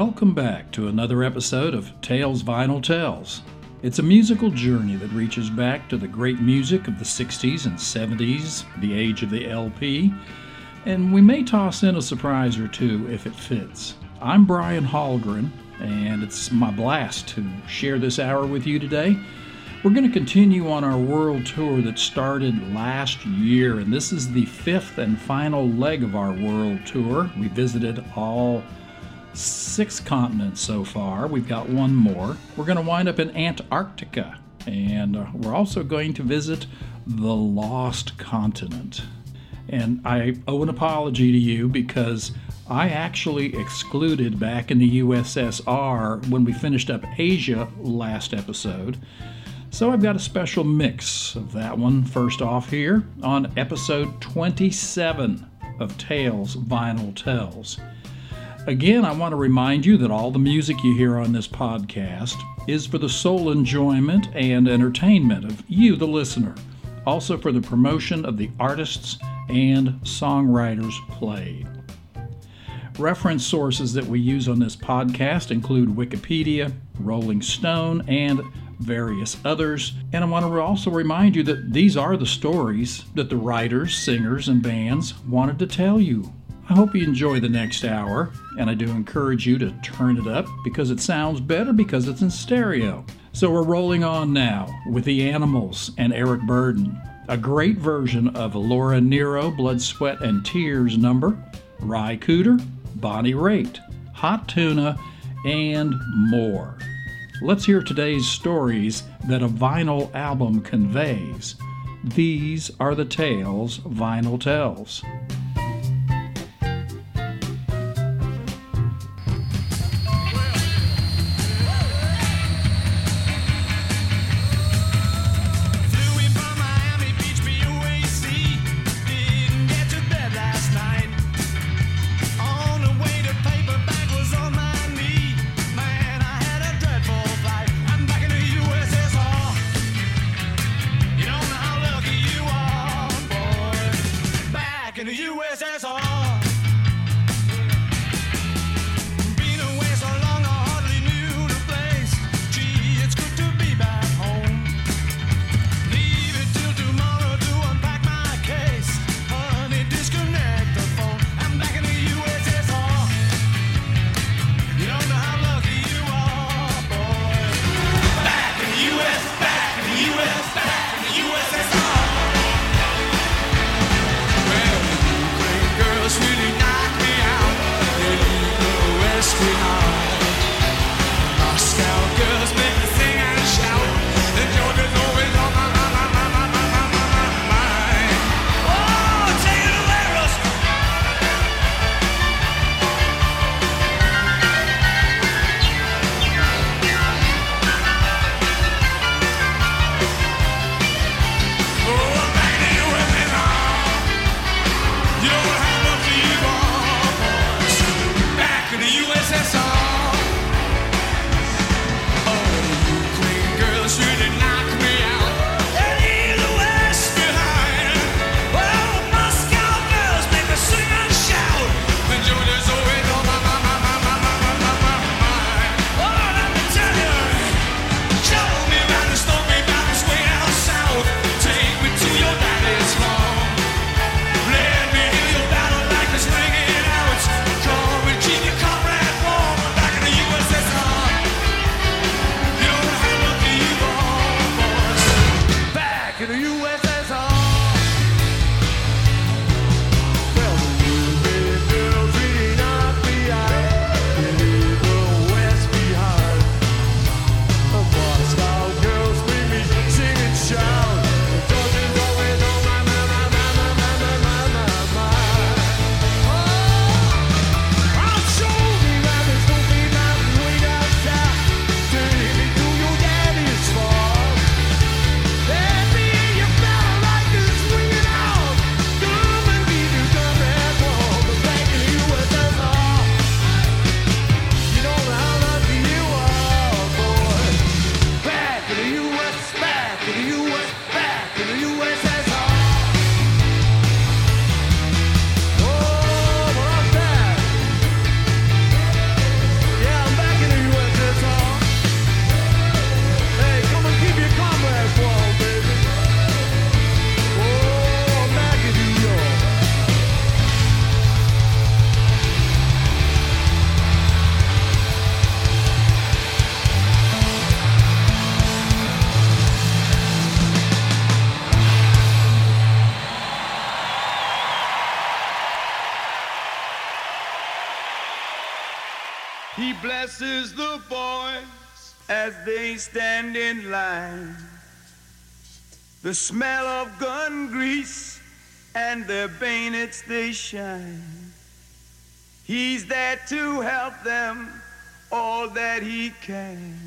Welcome back to another episode of Tales Vinyl Tells. It's a musical journey that reaches back to the great music of the 60s and 70s, the age of the LP, and we may toss in a surprise or two if it fits. I'm Brian Hallgren, and it's my blast to share this hour with you today. We're going to continue on our world tour that started last year, and this is the fifth and final leg of our world tour. We visited all six continents so far. We've got one more. We're going to wind up in Antarctica, and uh, we're also going to visit the Lost Continent. And I owe an apology to you because I actually excluded back in the USSR when we finished up Asia last episode. So I've got a special mix of that one first off here on episode 27 of Tales Vinyl Tells. Again, I want to remind you that all the music you hear on this podcast is for the sole enjoyment and entertainment of you, the listener, also for the promotion of the artists and songwriters played. Reference sources that we use on this podcast include Wikipedia, Rolling Stone, and various others. And I want to also remind you that these are the stories that the writers, singers, and bands wanted to tell you I hope you enjoy the next hour, and I do encourage you to turn it up because it sounds better because it's in stereo. So we're rolling on now with The Animals and Eric Burdon, a great version of Laura Nyro, Blood, Sweat, and Tears number, Ry Cooder, Bonnie Raitt, Hot Tuna, and more. Let's hear today's stories that a vinyl album conveys. These are the tales vinyl tells. As they stand in line. The smell of gun grease and their bayonets they shine. He's there to help them all that he can.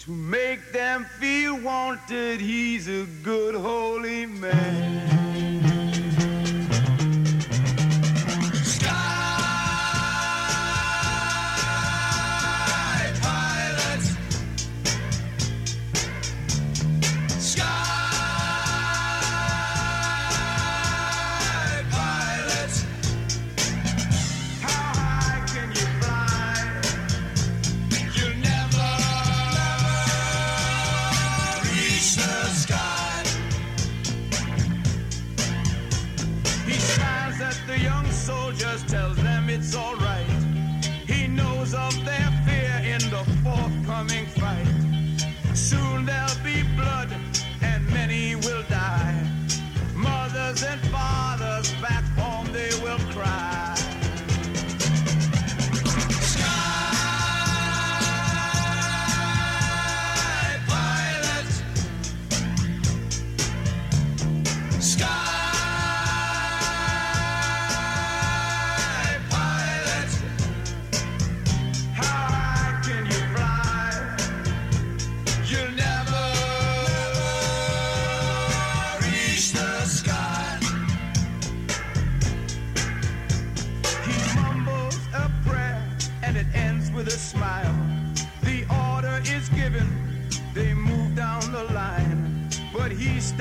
To make them feel wanted, he's a good holy man.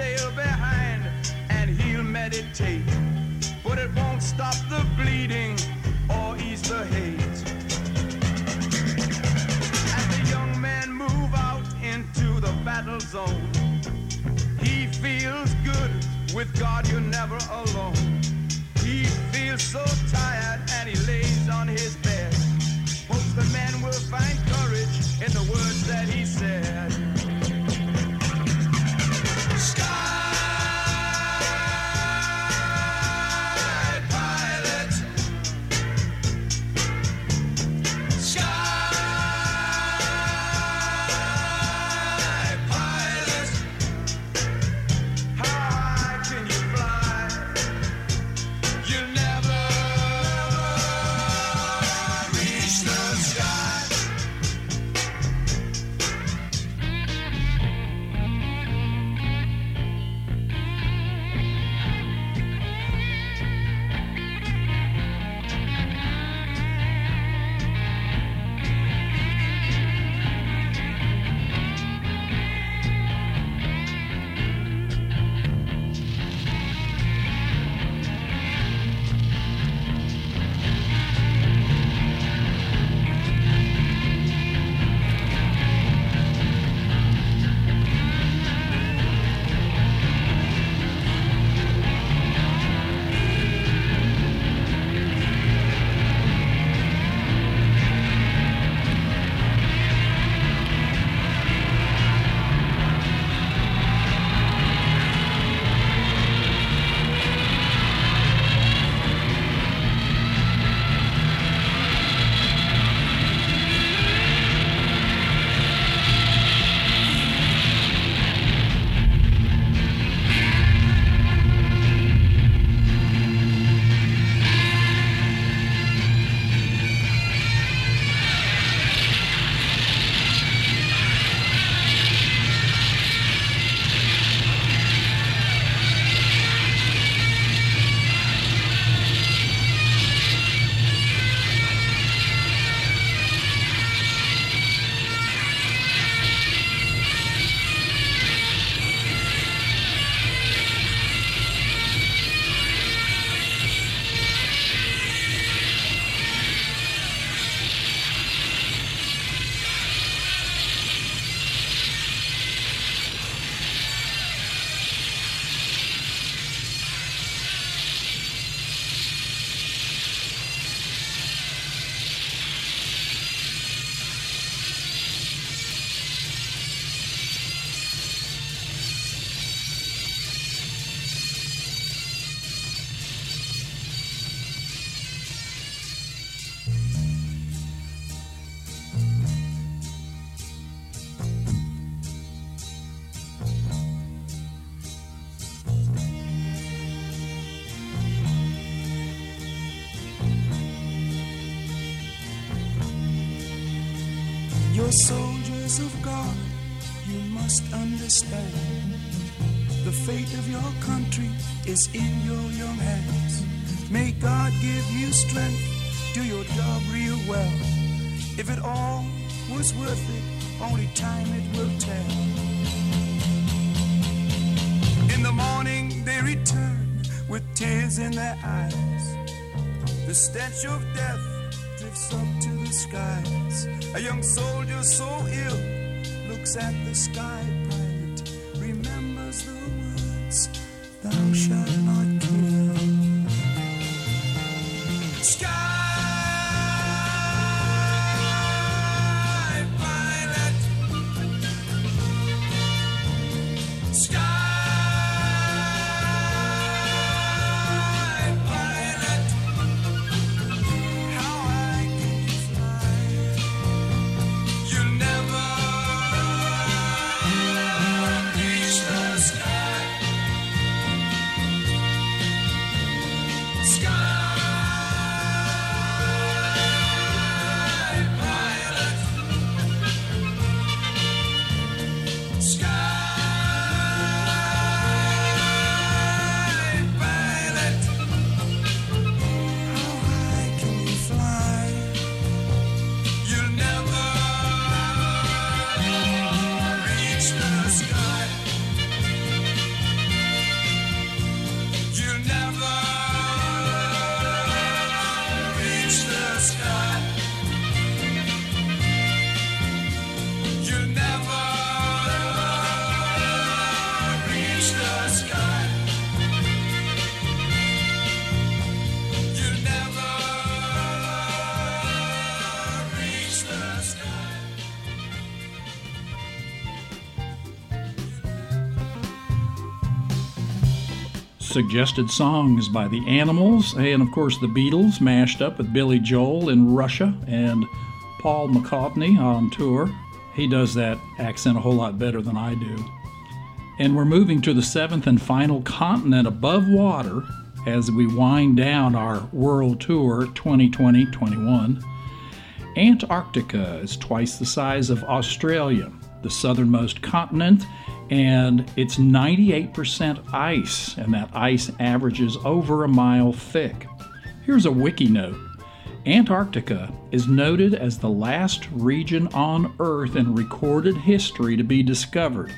stale behind and he'll meditate. But it won't stop You're soldiers of God, you must understand. The fate of your country is in your young hands. May God give you strength, do your job real well. If it all was worth it, only time it will tell. In the morning they return with tears in their eyes. The stench of death skies. A young soldier so ill looks at the sky pilot, remembers the words, Thou shalt Suggested songs by the Animals, and of course the Beatles, mashed up with Billy Joel in Russia and Paul McCartney on tour. He does that accent a whole lot better than I do. And we're moving to the seventh and final continent above water as we wind down our world tour 2020 21. Antarctica is twice the size of Australia, the southernmost continent, and it's 98% ice, and that ice averages over a mile thick. Here's a wiki note Antarctica is noted as the last region on Earth in recorded history to be discovered,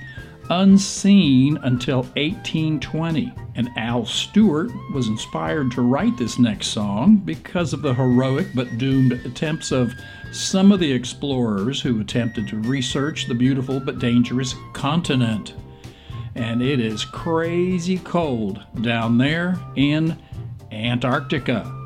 unseen until 1820. And Al Stewart was inspired to write this next song because of the heroic but doomed attempts of some of the explorers who attempted to research the beautiful but dangerous continent. And it is crazy cold down there in Antarctica.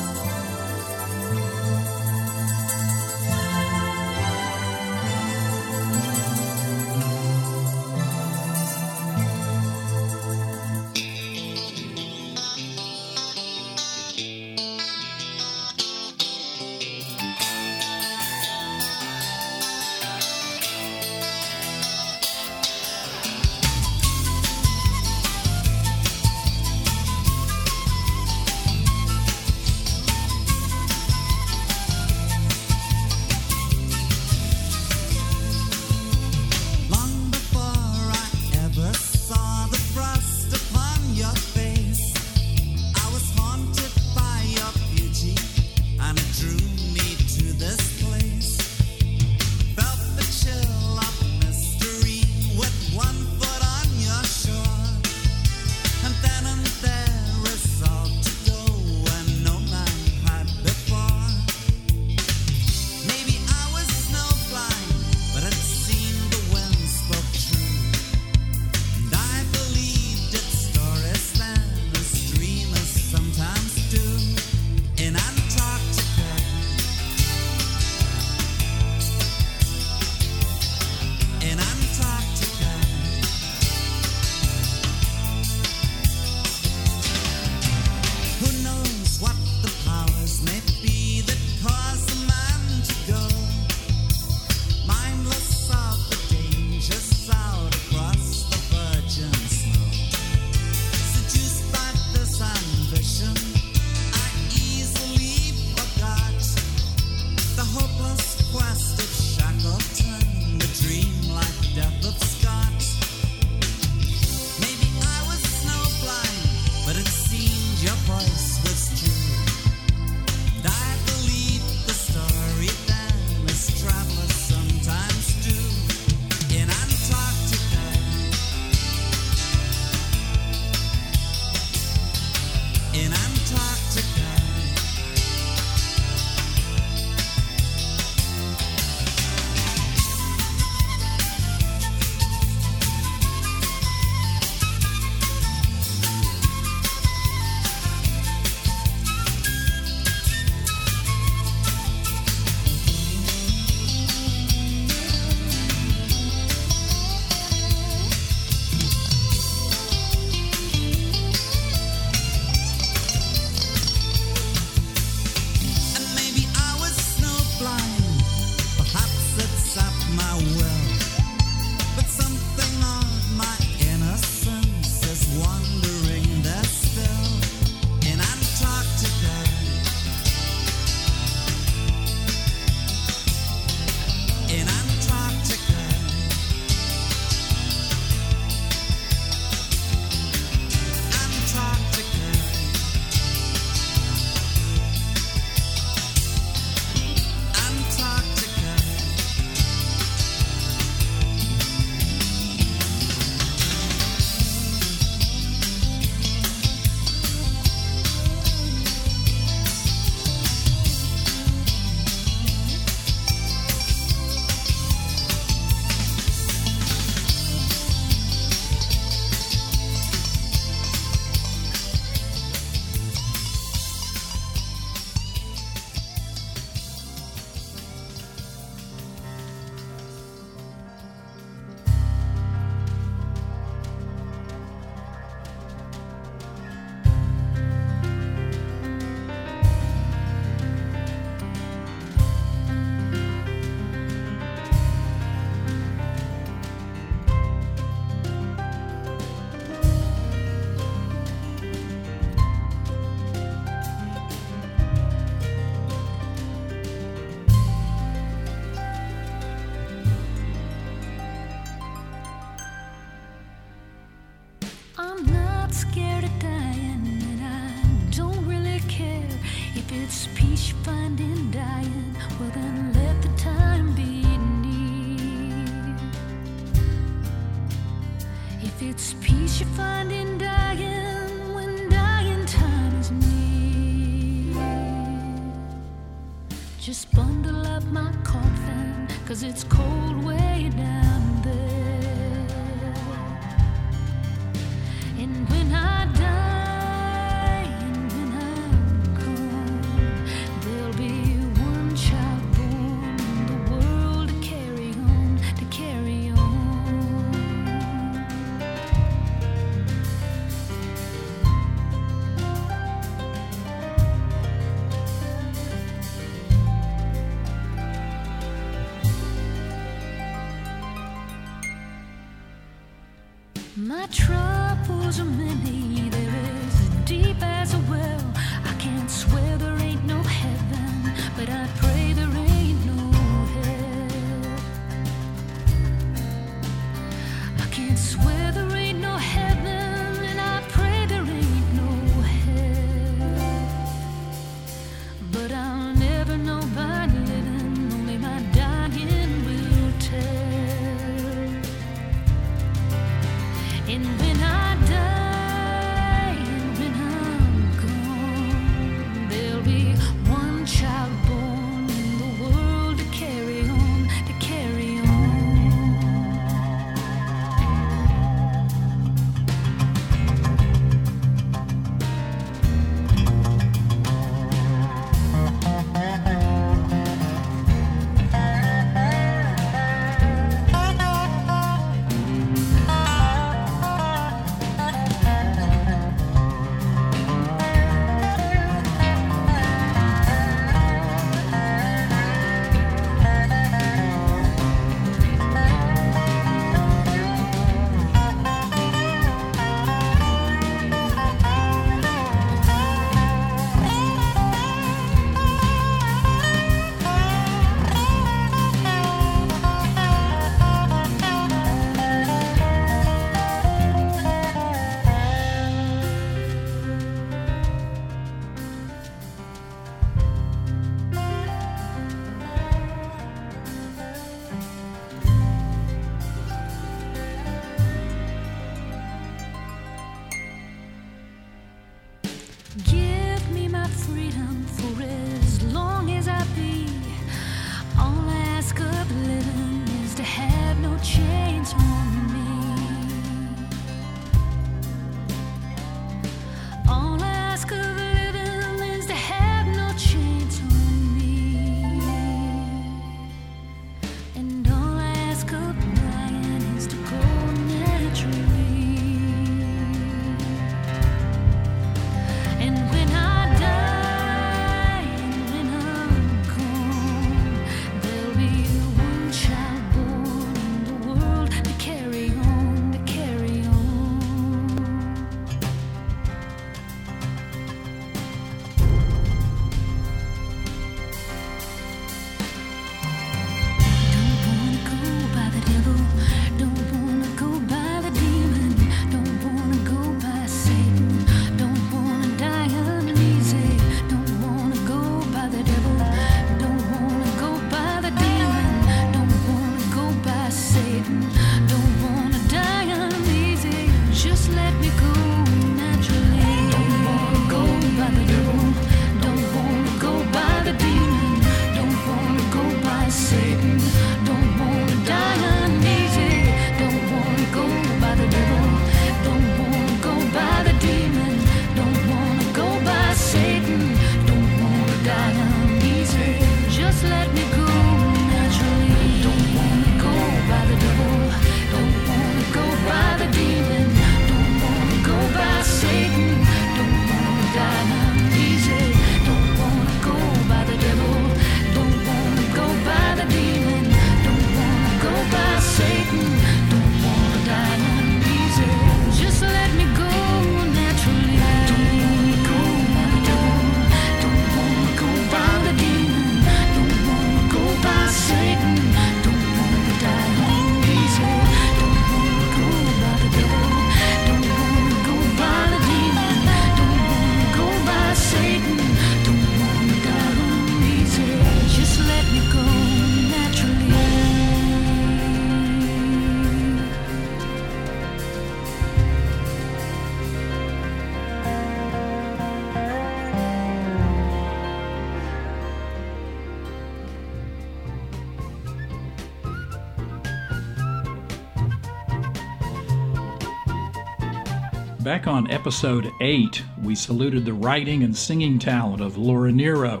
On episode 8, we saluted the writing and singing talent of Laura Nyro.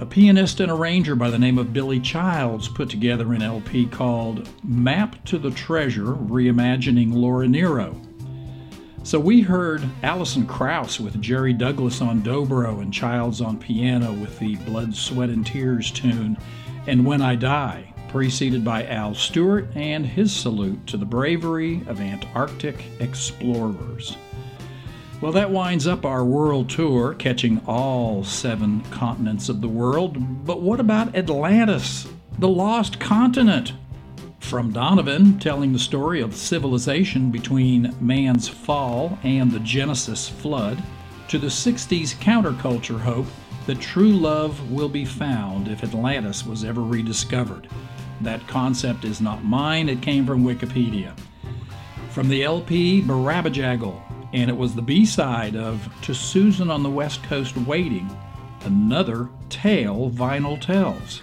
A pianist and arranger by the name of Billy Childs put together an LP called Map to the Treasure Reimagining Laura Nyro. So we heard Alison Krauss with Jerry Douglas on dobro and Childs on piano with the Blood, Sweat, and Tears tune, and When I Die preceded by Al Stewart and his salute to the bravery of Antarctic explorers. Well, that winds up our world tour, catching all seven continents of the world. But what about Atlantis, the lost continent? From Donovan telling the story of civilization between man's fall and the Genesis flood, to the 60s counterculture hope that true love will be found if Atlantis was ever rediscovered. That concept is not mine, it came from Wikipedia. From the LP Barabajagal, and it was the B side of To Susan on the West Coast Waiting, another tale vinyl tells.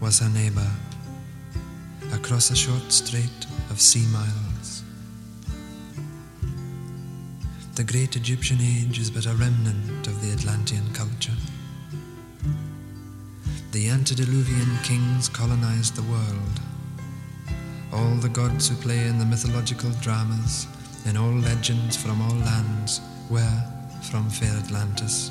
was her neighbor, across a short strait of sea miles. The great Egyptian age is but a remnant of the Atlantean culture. The antediluvian kings colonized the world. All the gods who play in the mythological dramas, in all legends from all lands, were from fair Atlantis.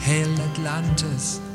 Hail Atlantis!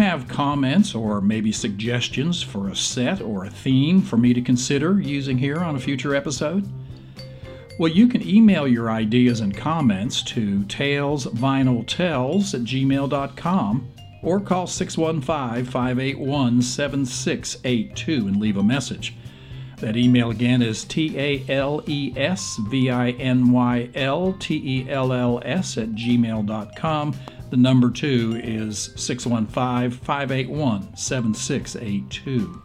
Have comments or maybe suggestions for a set or a theme for me to consider using here on a future episode? Well, you can email your ideas and comments to talesvinyltells at gmail.com or call 615 581 7682 and leave a message. That email again is T A L E S V I N Y L T E L L S at gmail.com. The number two is 615 581 7682.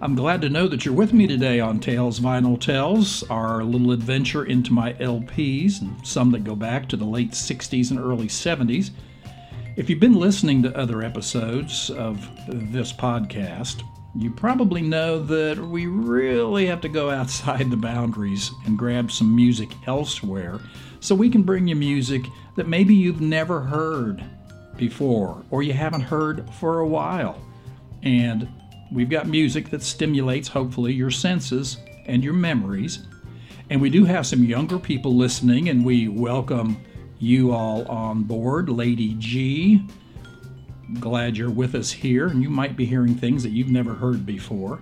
I'm glad to know that you're with me today on Tales Vinyl Tells, our little adventure into my LPs, and some that go back to the late 60s and early 70s. If you've been listening to other episodes of this podcast, you probably know that we really have to go outside the boundaries and grab some music elsewhere so we can bring you music that maybe you've never heard before or you haven't heard for a while. And we've got music that stimulates, hopefully, your senses and your memories. And we do have some younger people listening, and we welcome you all on board. Lady G, glad you're with us here, and you might be hearing things that you've never heard before.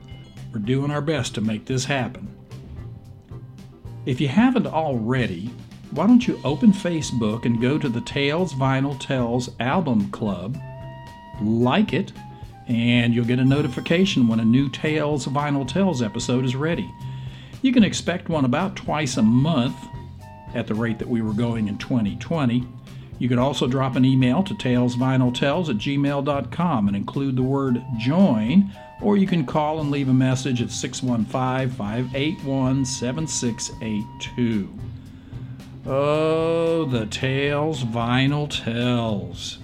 We're doing our best to make this happen. If you haven't already, why don't you open Facebook and go to the Tales Vinyl Tells Album Club, like it, and you'll get a notification when a new Tales Vinyl Tells episode is ready. You can expect one about twice a month at the rate that we were going in 2020. You could also drop an email to talesvinyltells at gmail.com and include the word join, or you can call and leave a message at 615 581 7682. Oh, the Tales Vinyl Tells.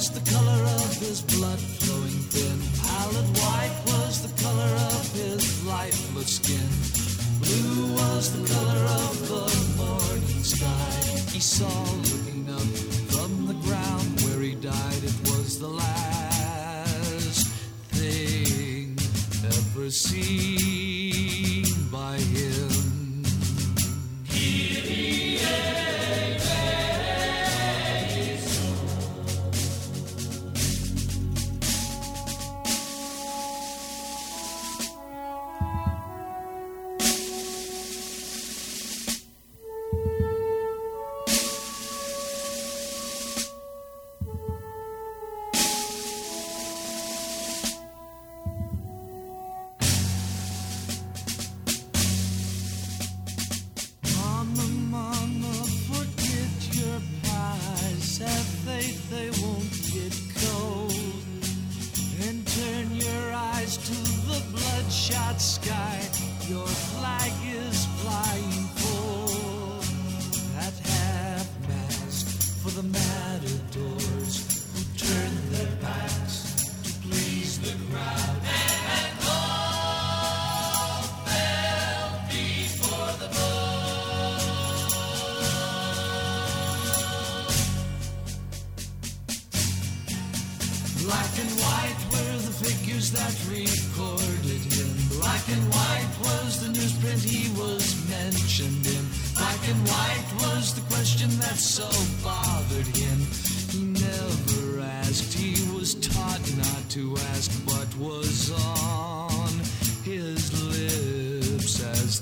Was the color of his blood flowing thin. Pallid white was the color of his lifeless skin. Blue was the color of the morning sky. He saw looking up from the ground where he died. It was the last thing ever seen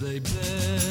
they they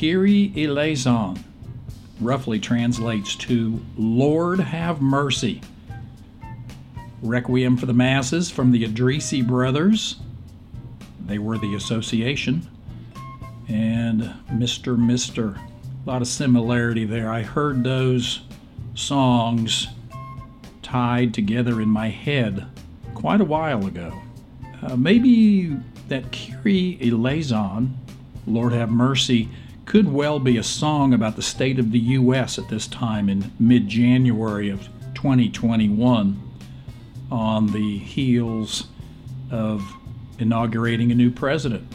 Kyrie eleison roughly translates to Lord have mercy. Requiem for the Masses from the Addrisi Brothers. They were the association. And Mr. Mister. A lot of similarity there. I heard those songs tied together in my head quite a while ago. Uh, maybe that Kyrie eleison, Lord have mercy, could well be a song about the state of the U.S. at this time in mid January of 2021 on the heels of inaugurating a new president.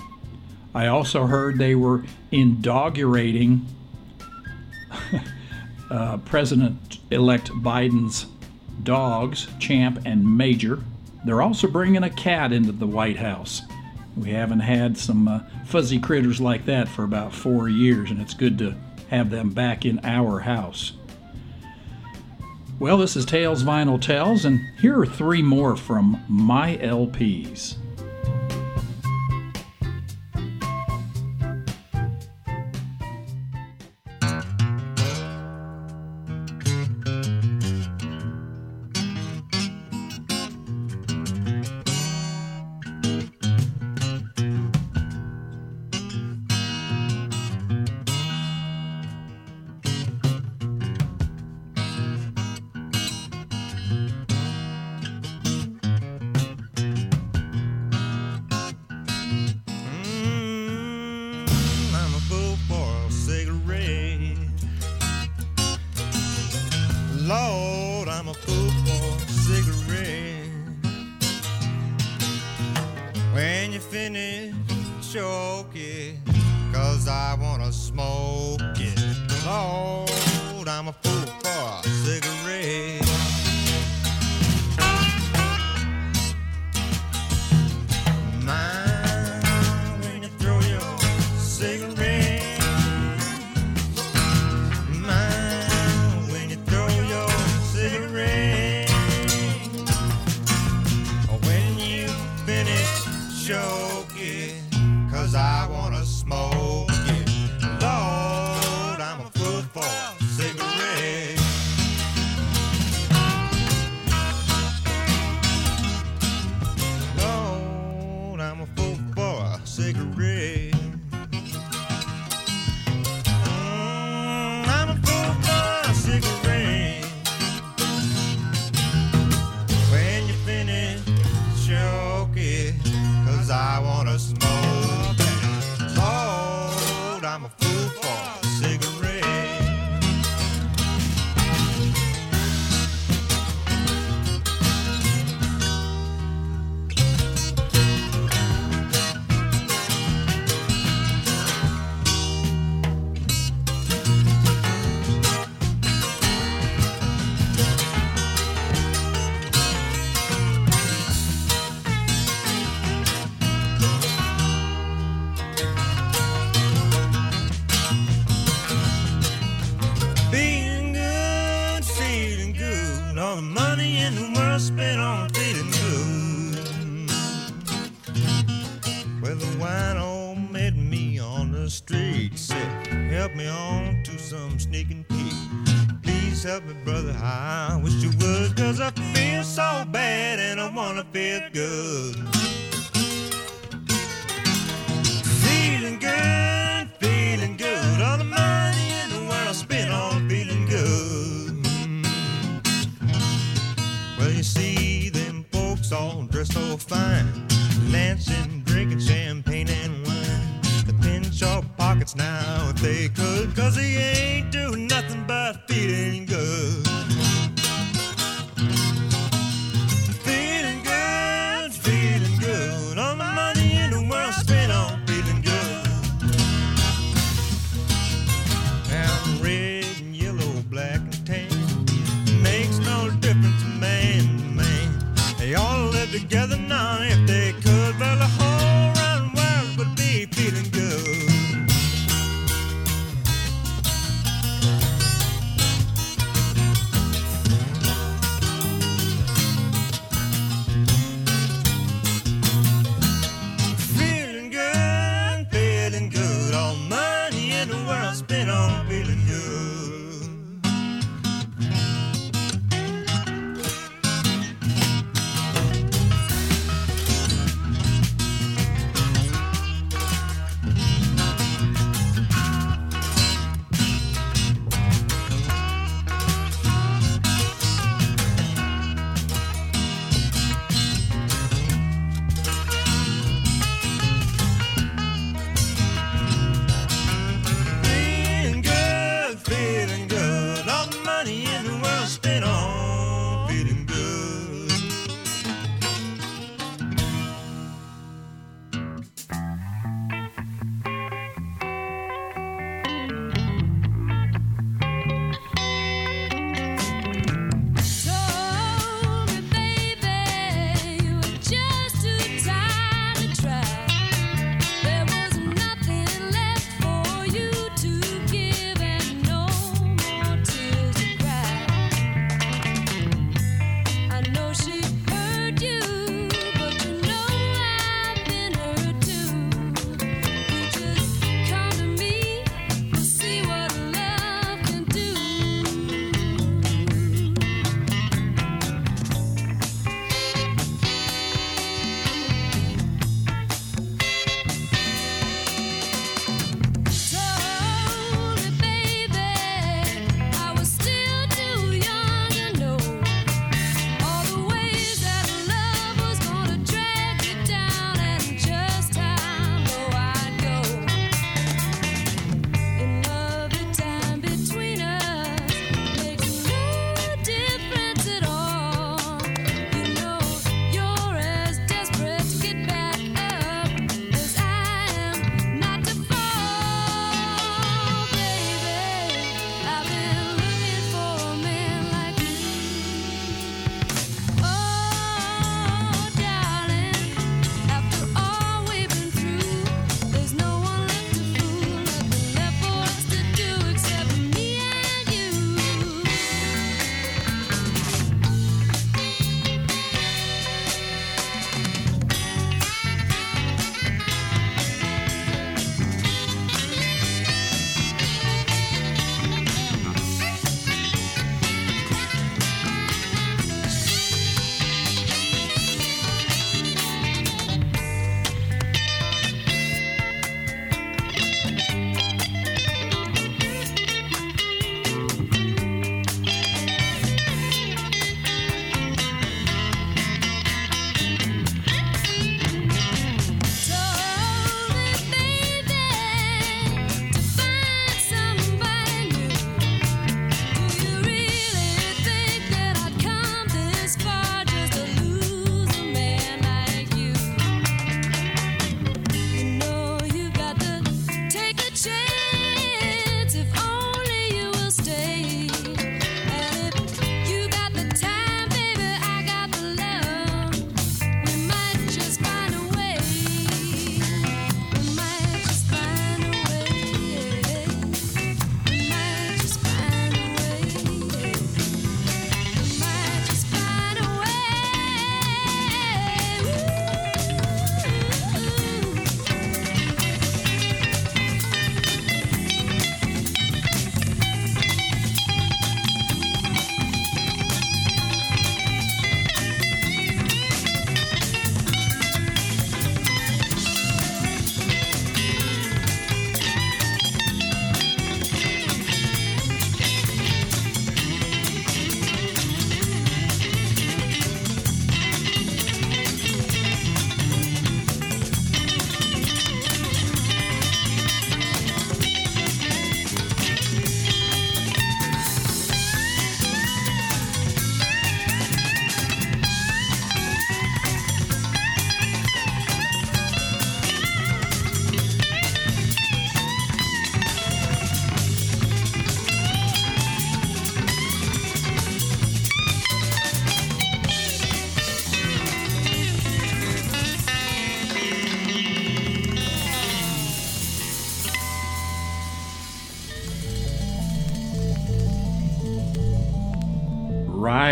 I also heard they were inaugurating uh, President elect Biden's dogs, Champ and Major. They're also bringing a cat into the White House. We haven't had some uh, fuzzy critters like that for about four years, and it's good to have them back in our house. Well, this is Tales Vinyl Tells, and here are three more from my LPs.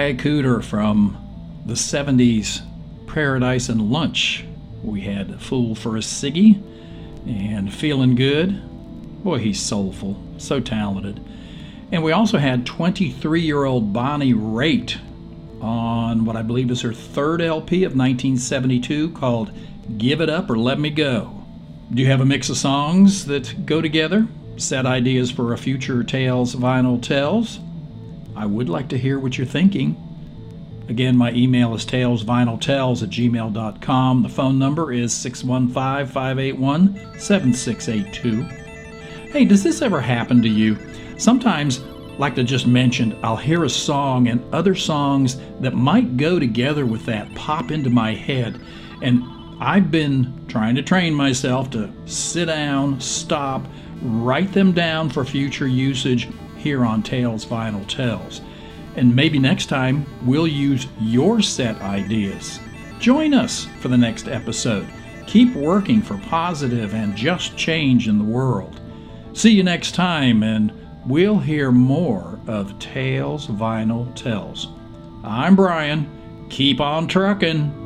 Ry Cooder from the 70s Paradise and Lunch. We had Fool for a Siggy and Feeling Good. Boy, he's soulful, so talented. And we also had 23 year old Bonnie Raitt on what I believe is her third LP of 1972 called Give It Up or Let Me Go. Do you have a mix of songs that go together? Set ideas for a future Tales Vinyl Tells? I would like to hear what you're thinking. Again, my email is talesvinyltells at gmail.com. The phone number is 615 581 7682. Hey, does this ever happen to you? Sometimes, like I just mentioned, I'll hear a song and other songs that might go together with that pop into my head. And I've been trying to train myself to sit down, stop, write them down for future usage here on Tales Vinyl Tells. And maybe next time we'll use your set ideas. Join us for the next episode. Keep working for positive and just change in the world. See you next time, and we'll hear more of Tales Vinyl Tells. I'm Brian. Keep on trucking.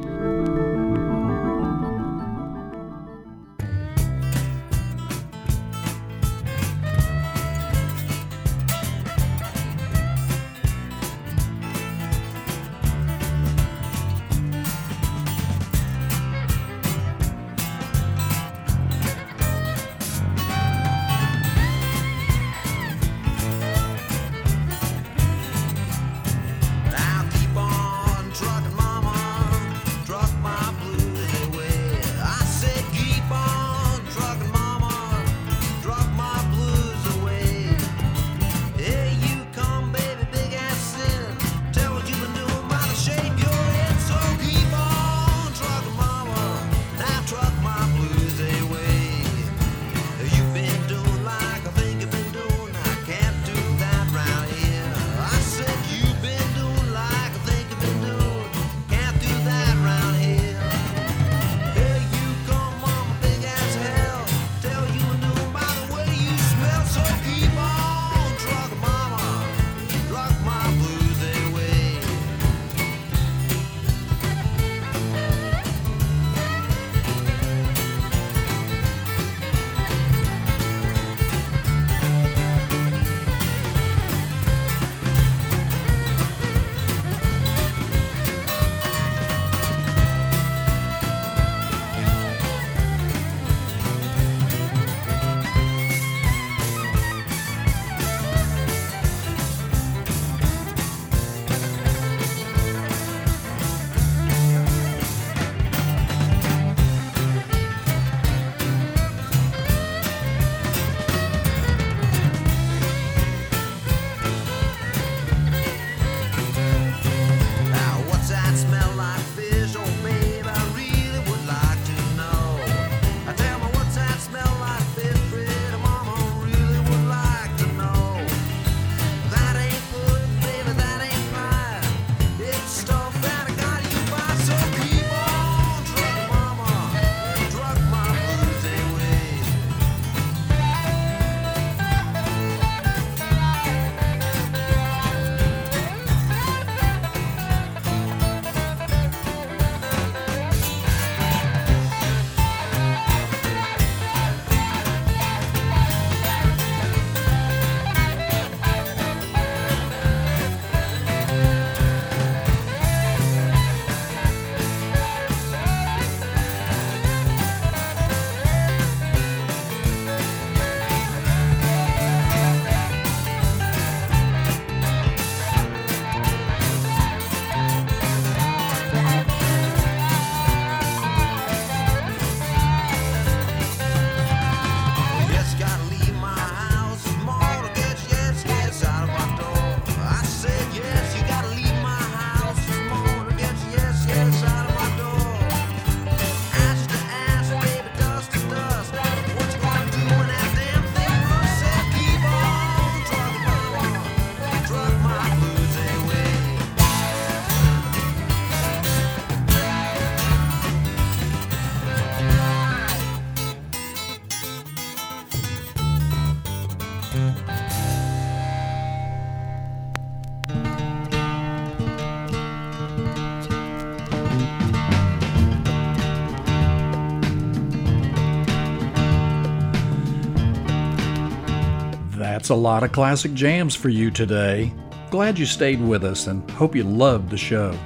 A lot of classic jams for you today. Glad you stayed with us and hope you loved the show.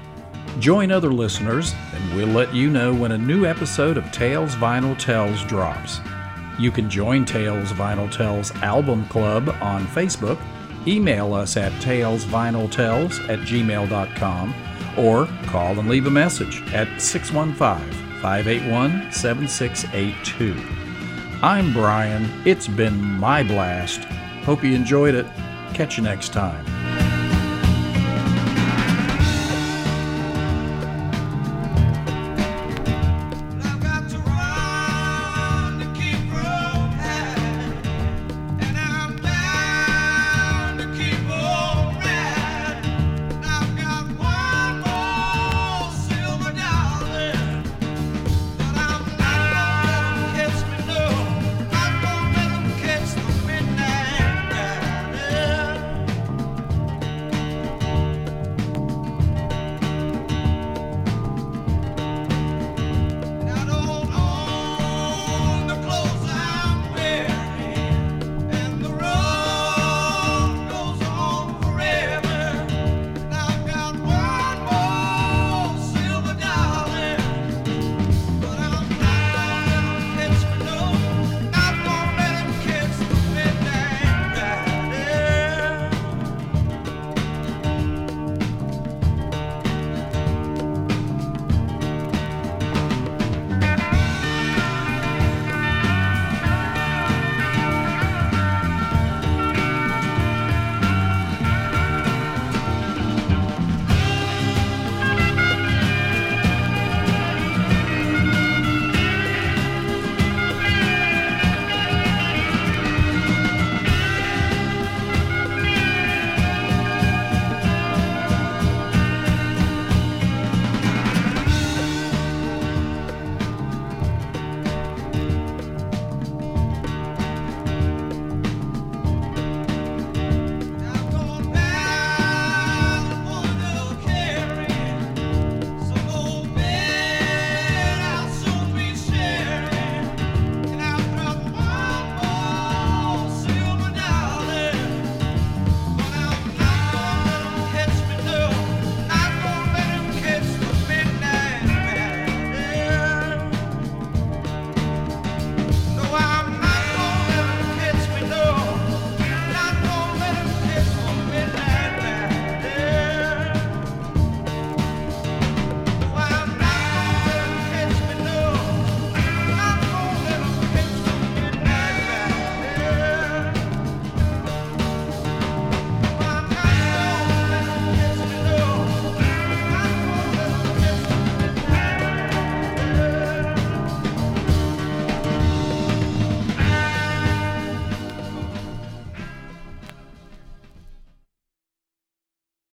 Join other listeners, and we'll let you know when a new episode of Tales Vinyl Tells drops. You can join Tales Vinyl Tells Album Club on Facebook, email us at talesvinyltells at gmail.com, or call and leave a message at 615 581 7682. I'm Brian. It's been my blast. Hope you enjoyed it. Catch you next time.